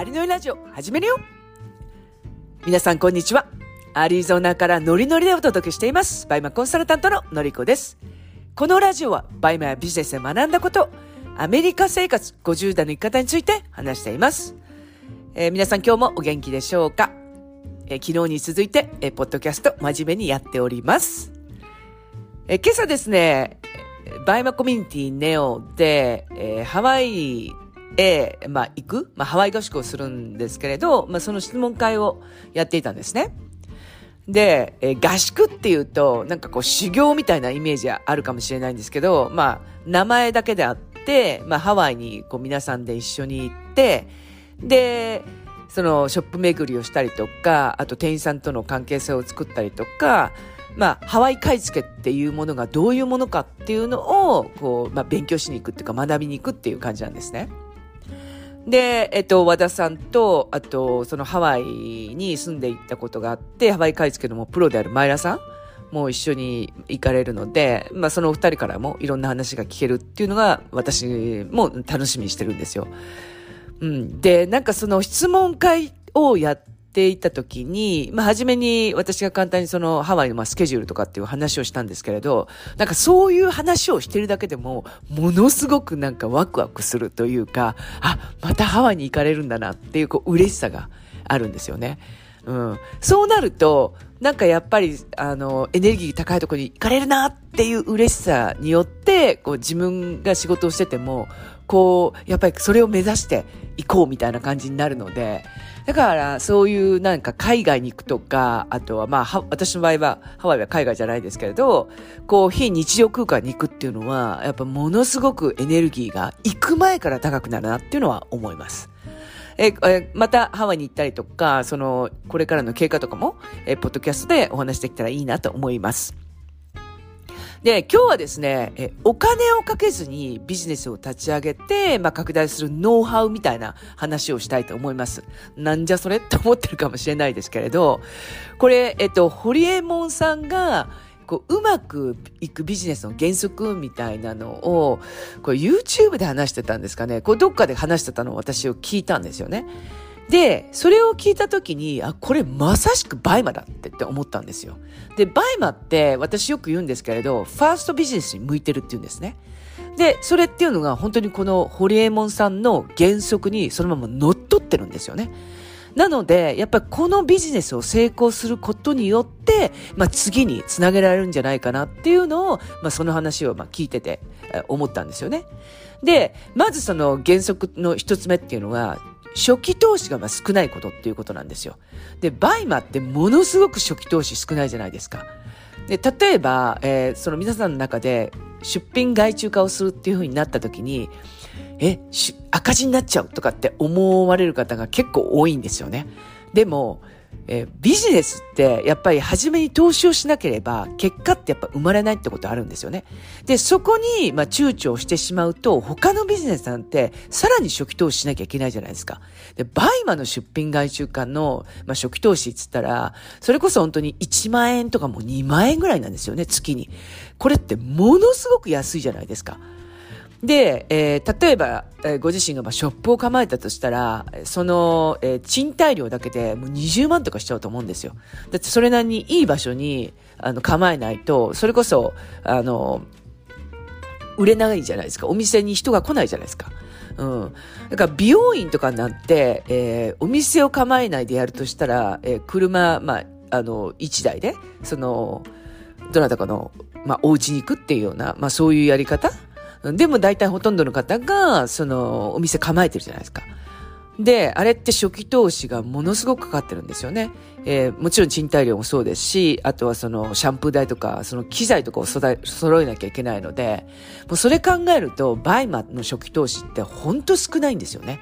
アリノリラジオ始めるよ皆さんこんにちは。アリゾナからノリノリでお届けしています。バイマコンサルタントののりこです。このラジオはバイマやビジネスで学んだこと、アメリカ生活50代の生き方について話しています。えー、皆さん今日もお元気でしょうか、えー、昨日に続いて、えー、ポッドキャスト真面目にやっております。え今朝ですね、バイマコミュニティネオで、えハワイへ、まあ、行く、まあ、ハワイ合宿をするんですけれど、まあ、その質問会をやっていたんですね。で、え、合宿っていうと、なんかこう修行みたいなイメージあるかもしれないんですけど、まあ、名前だけであって、まあ、ハワイにこう皆さんで一緒に行って、で、そのショップ巡りをしたりとか、あと店員さんとの関係性を作ったりとか、まあ、ハワイ買い付けっていうものがどういうものかっていうのを、こう、まあ、勉強しに行くっていうか学びに行くっていう感じなんですね。で、えっと、和田さんと、あと、そのハワイに住んでいったことがあって、ハワイ買い付けのもプロである前田さんも一緒に行かれるので、まあそのお二人からもいろんな話が聞けるっていうのが私も楽しみにしてるんですよ。うん。で、なんかその質問会をやっていた時に、まあ、初めに私が簡単にそのハワイのまあスケジュールとかっていう話をしたんですけれど、なんかそういう話をしてるだけでも、ものすごくなんかワクワクするというか、あ、またハワイに行かれるんだなっていうこう嬉しさがあるんですよね。うん。そうなると、なんかやっぱり、あの、エネルギー高いところに行かれるなっていう嬉しさによって、こう自分が仕事をしてても、こう、やっぱりそれを目指して行こうみたいな感じになるので、だからそういうなんか海外に行くとか、あとはまあ、私の場合はハワイは海外じゃないですけれど、こう非日常空間に行くっていうのは、やっぱものすごくエネルギーが行く前から高くなるなっていうのは思います。ええまたハワイに行ったりとか、その、これからの経過とかも、えポッドキャストでお話できたらいいなと思います。で、今日はですね、お金をかけずにビジネスを立ち上げて、まあ、拡大するノウハウみたいな話をしたいと思います。なんじゃそれって思ってるかもしれないですけれど、これ、えっと、ホリエモンさんが、こう、うまくいくビジネスの原則みたいなのを、これ YouTube で話してたんですかね。こう、どっかで話してたのを私を聞いたんですよね。で、それを聞いた時に、あ、これまさしくバイマだってって思ったんですよ。で、バイマって私よく言うんですけれど、ファーストビジネスに向いてるって言うんですね。で、それっていうのが本当にこのホリエモンさんの原則にそのまま乗っ取ってるんですよね。なので、やっぱりこのビジネスを成功することによって、まあ次につなげられるんじゃないかなっていうのを、まあその話をまあ聞いてて思ったんですよね。で、まずその原則の一つ目っていうのは、初期投資がまあ少ないことっていうことなんですよ。で、バイマってものすごく初期投資少ないじゃないですか。で、例えば、えー、その皆さんの中で出品外注化をするっていうふうになった時に、え、赤字になっちゃうとかって思われる方が結構多いんですよね。でも、えー、ビジネスってやっぱり初めに投資をしなければ結果ってやっぱ生まれないってことあるんですよね。で、そこにまあ躊躇してしまうと他のビジネスなんてさらに初期投資しなきゃいけないじゃないですか。で、バイマの出品外注化のまあ初期投資っつったらそれこそ本当に1万円とかも2万円ぐらいなんですよね、月に。これってものすごく安いじゃないですか。で、えー、例えば、えー、ご自身がまあショップを構えたとしたら、その、えー、賃貸料だけでもう20万とかしちゃうと思うんですよ。だってそれなりにいい場所に、あの、構えないと、それこそ、あの、売れないじゃないですか。お店に人が来ないじゃないですか。うん。だから美容院とかになって、えー、お店を構えないでやるとしたら、えー、車、まあ、あの、1台で、その、どなたかの、まあ、お家に行くっていうような、まあ、そういうやり方でも大体ほとんどの方が、その、お店構えてるじゃないですか。で、あれって初期投資がものすごくかかってるんですよね。えー、もちろん賃貸料もそうですし、あとはそのシャンプー代とか、その機材とかを揃えなきゃいけないので、もうそれ考えると、バイマの初期投資ってほんと少ないんですよね。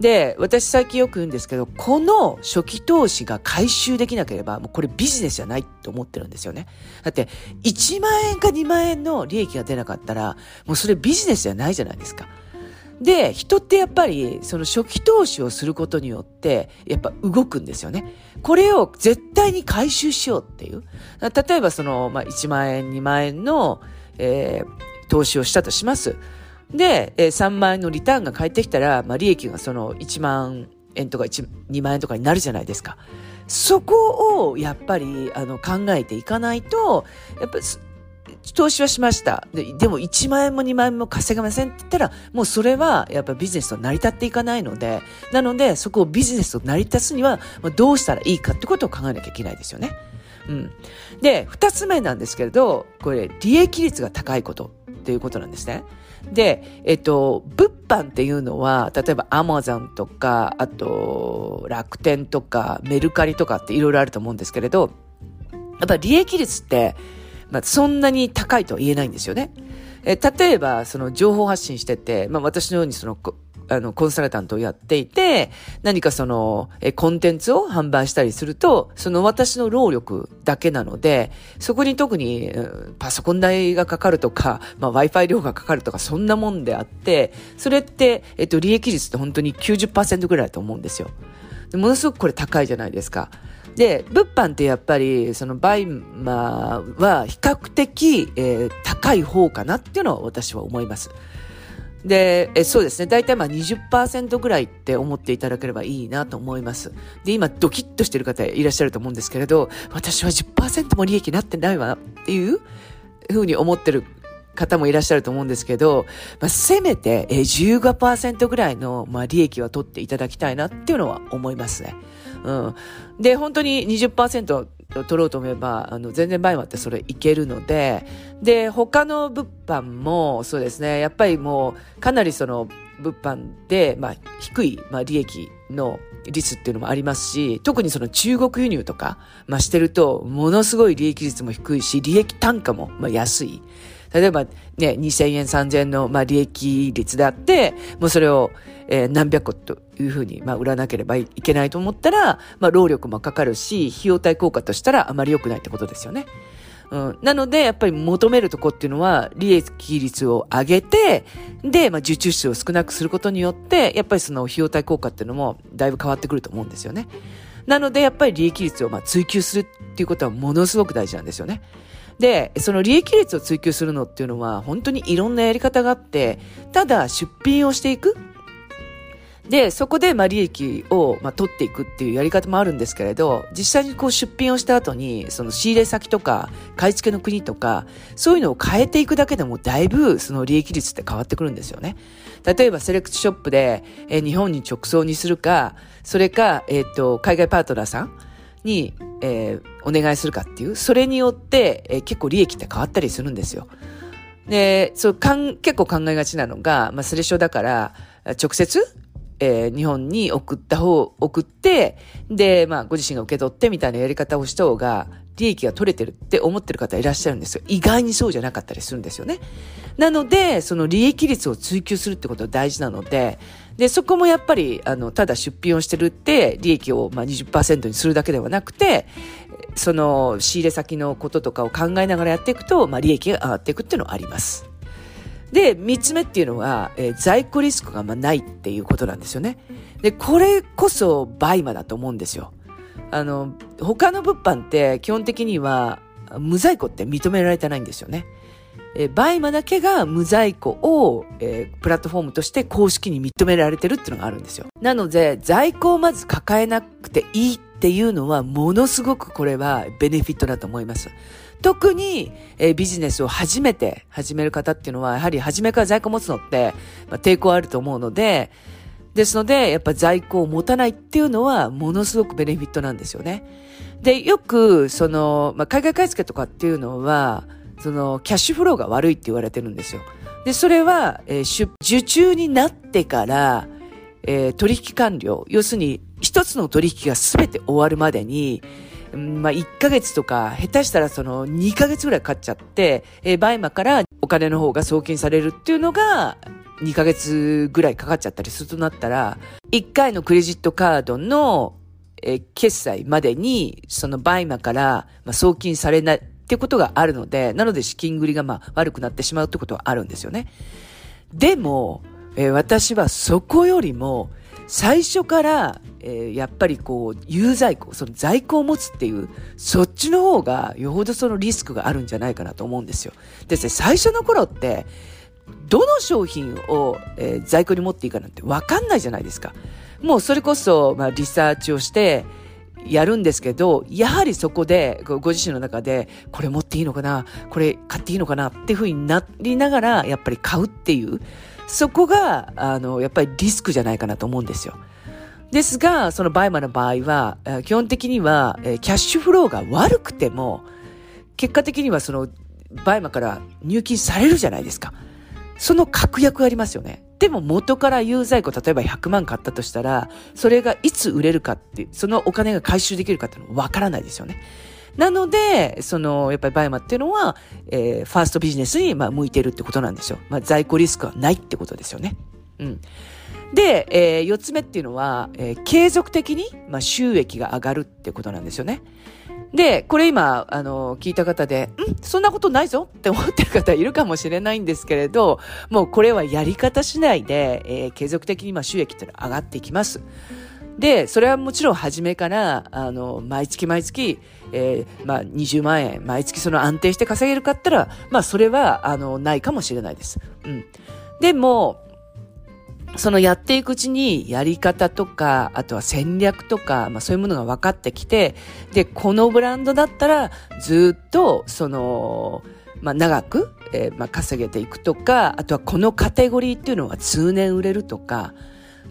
で、私最近よく言うんですけど、この初期投資が回収できなければ、もうこれビジネスじゃないと思ってるんですよね。だって、1万円か2万円の利益が出なかったら、もうそれビジネスじゃないじゃないですか。で、人ってやっぱり、その初期投資をすることによって、やっぱ動くんですよね。これを絶対に回収しようっていう。例えばその、まあ、1万円、2万円の、えー、投資をしたとします。で、えー、3万円のリターンが返ってきたら、まあ、利益がその1万円とか、2万円とかになるじゃないですか。そこをやっぱりあの考えていかないと、やっぱ投資はしましたで。でも1万円も2万円も稼げませんって言ったら、もうそれはやっぱビジネスと成り立っていかないので、なのでそこをビジネスと成り立つには、どうしたらいいかってことを考えなきゃいけないですよね。うん。で、二つ目なんですけれど、これ、利益率が高いことっていうことなんですね。で、えっと、物販っていうのは、例えばアマゾンとか、あと、楽天とか、メルカリとかっていろいろあると思うんですけれど、やっぱ利益率って、まあ、そんなに高いとは言えないんですよね。え例えば、その情報発信してて、まあ、私のようにその、あの、コンサルタントをやっていて、何かその、え、コンテンツを販売したりすると、その私の労力だけなので、そこに特に、パソコン代がかかるとか、まあ、Wi-Fi 量がかかるとか、そんなもんであって、それって、えっと、利益率って本当に90%ぐらいだと思うんですよ。ものすごくこれ高いじゃないですか。で、物販ってやっぱり、そのバイマーは比較的、えー、高い方かなっていうのは私は思います。で、えそうですね。大体まあ20%ぐらいって思っていただければいいなと思います。で、今ドキッとしてる方いらっしゃると思うんですけれど、私は10%も利益になってないわっていうふうに思ってる方もいらっしゃると思うんですけど、まあ、せめて15%ぐらいのまあ利益は取っていただきたいなっていうのは思いますね。うん。で、本当に20%取ろうと思えば、あの、全然前もあってそれいけるので、で、他の物販もそうですね、やっぱりもう、かなりその、物販で、まあ、低い、まあ、利益の率っていうのもありますし、特にその中国輸入とか、まあ、してると、ものすごい利益率も低いし、利益単価も、まあ、安い。例えばね、2000円、3000円の、まあ、利益率であって、もうそれを、えー、何百個というふうに、まあ、売らなければいけないと思ったら、まあ、労力もかかるし、費用対効果としたらあまり良くないってことですよね。うん、なので、やっぱり求めるとこっていうのは、利益率を上げて、で、まあ、受注数を少なくすることによって、やっぱりその費用対効果っていうのも、だいぶ変わってくると思うんですよね。なので、やっぱり利益率をま追求するっていうことはものすごく大事なんですよね。で、その利益率を追求するのっていうのは本当にいろんなやり方があって、ただ出品をしていく。で、そこでま利益をま取っていくっていうやり方もあるんですけれど、実際にこう出品をした後に、その仕入れ先とか、買い付けの国とか、そういうのを変えていくだけでもだいぶその利益率って変わってくるんですよね。例えばセレクトショップで、え、日本に直送にするか、それか、えっ、ー、と、海外パートナーさんに、えー、お願いするかっていう、それによって、えー、結構利益って変わったりするんですよ。で、そう、かん、結構考えがちなのが、まあ、スレショだから、直接、えー、日本に送った方、送って、で、まあ、ご自身が受け取ってみたいなやり方をした方が、利益が取れてるって思ってる方いらっしゃるんですよ。意外にそうじゃなかったりするんですよね。なので、その利益率を追求するってことは大事なので、で、そこもやっぱり、あの、ただ出品をしてるって、利益をまあ20%にするだけではなくて、その仕入れ先のこととかを考えながらやっていくと、まあ利益が上がっていくっていうのはあります。で、三つ目っていうのは、えー、在庫リスクがまあないっていうことなんですよね。で、これこそバイマだと思うんですよ。あの、他の物販って基本的には無在庫って認められてないんですよね。えー、バイマだけが無在庫を、えー、プラットフォームとして公式に認められてるっていうのがあるんですよ。なので、在庫をまず抱えなくていいっていうのは、ものすごくこれはベネフィットだと思います。特に、えー、ビジネスを初めて始める方っていうのは、やはり初めから在庫持つのって、まあ、抵抗あると思うので、ですので、やっぱ在庫を持たないっていうのは、ものすごくベネフィットなんですよね。で、よく、その、まあ、海外買い付けとかっていうのは、その、キャッシュフローが悪いって言われてるんですよ。で、それは、えー、受注になってから、えー、取引完了。要するに、一つの取引が全て終わるまでに、まあ、1ヶ月とか、下手したらその2ヶ月ぐらいかかっちゃって、えー、バイマからお金の方が送金されるっていうのが、2ヶ月ぐらいかかっちゃったりするとなったら、1回のクレジットカードの、えー、決済までに、そのバイマから、まあ、送金されないってことがあるので、なので資金繰りがまあ悪くなってしまうってことはあるんですよね。でも、えー、私はそこよりも、最初から、えー、やっぱりこう、有在庫、その在庫を持つっていう、そっちの方がよほどそのリスクがあるんじゃないかなと思うんですよ。ですね、最初の頃って、どの商品を、えー、在庫に持っていいかなんてわかんないじゃないですか。もうそれこそ、まあ、リサーチをして、やるんですけど、やはりそこで、ご自身の中で、これ持っていいのかなこれ買っていいのかなっていうふうになりながら、やっぱり買うっていう、そこが、あの、やっぱりリスクじゃないかなと思うんですよ。ですが、そのバイマの場合は、基本的には、キャッシュフローが悪くても、結果的にはその、バイマから入金されるじゃないですか。その確約がありますよね。でも元から有在庫、例えば100万買ったとしたら、それがいつ売れるかって、そのお金が回収できるかっていうのはわからないですよね。なので、その、やっぱりバイマっていうのは、えー、ファーストビジネスに、まあ、向いてるってことなんですよ。まあ、在庫リスクはないってことですよね。うん。で、えー、四つ目っていうのは、えー、継続的に、まあ、収益が上がるってことなんですよね。で、これ今、あの、聞いた方で、んそんなことないぞって思ってる方いるかもしれないんですけれど、もうこれはやり方次第で、えー、継続的にまあ収益っていうのは上がっていきます。で、それはもちろん初めから、あの、毎月毎月、えー、まあ、20万円、毎月その安定して稼げるかったら、まあ、それは、あの、ないかもしれないです。うん。でも、そのやっていくうちにやり方とか、あとは戦略とか、まあそういうものが分かってきて、で、このブランドだったらずっと、その、まあ長く、えー、まあ稼げていくとか、あとはこのカテゴリーっていうのは通年売れるとか、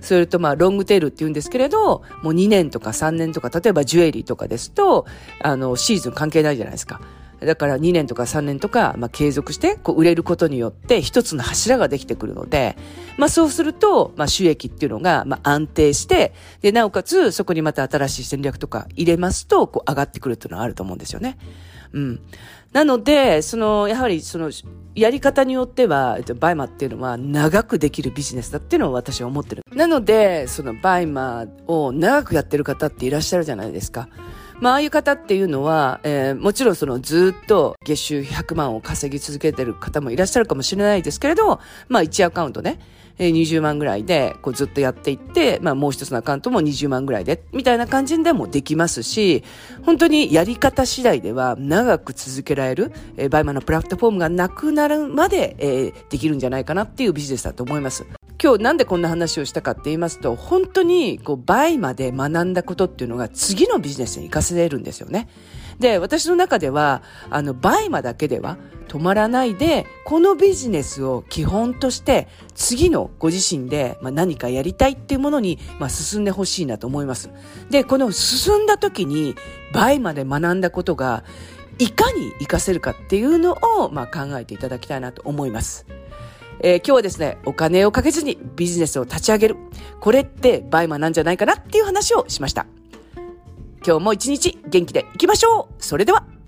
それとまあロングテールって言うんですけれど、もう2年とか3年とか、例えばジュエリーとかですと、あの、シーズン関係ないじゃないですか。だから2年とか3年とか、まあ、継続してこう売れることによって一つの柱ができてくるので、まあ、そうすると、まあ、収益っていうのが、まあ、安定して、で、なおかつそこにまた新しい戦略とか入れますと、こう上がってくるっていうのはあると思うんですよね。うん。なので、その、やはりその、やり方によっては、えっとバイマーっていうのは長くできるビジネスだっていうのを私は思ってる。なので、そのバイマーを長くやってる方っていらっしゃるじゃないですか。まあ、ああいう方っていうのは、えー、もちろんそのずっと月収100万を稼ぎ続けてる方もいらっしゃるかもしれないですけれど、まあ、1アカウントね、えー、20万ぐらいで、こうずっとやっていって、まあ、もう一つのアカウントも20万ぐらいで、みたいな感じでもできますし、本当にやり方次第では長く続けられる、えー、バイマのプラットフォームがなくなるまで、えー、できるんじゃないかなっていうビジネスだと思います。今日なんでこんな話をしたかって言いますと、本当にこうバイマで学んだことっていうのが次のビジネスに活かせれるんですよね。で、私の中では、あの、バイマだけでは止まらないで、このビジネスを基本として、次のご自身で、まあ、何かやりたいっていうものに、まあ、進んでほしいなと思います。で、この進んだ時に、バイマで学んだことが、いかに活かせるかっていうのを、まあ、考えていただきたいなと思います。えー、今日はですね、お金をかけずにビジネスを立ち上げる。これってバイマなんじゃないかなっていう話をしました。今日も一日元気でいきましょう。それでは。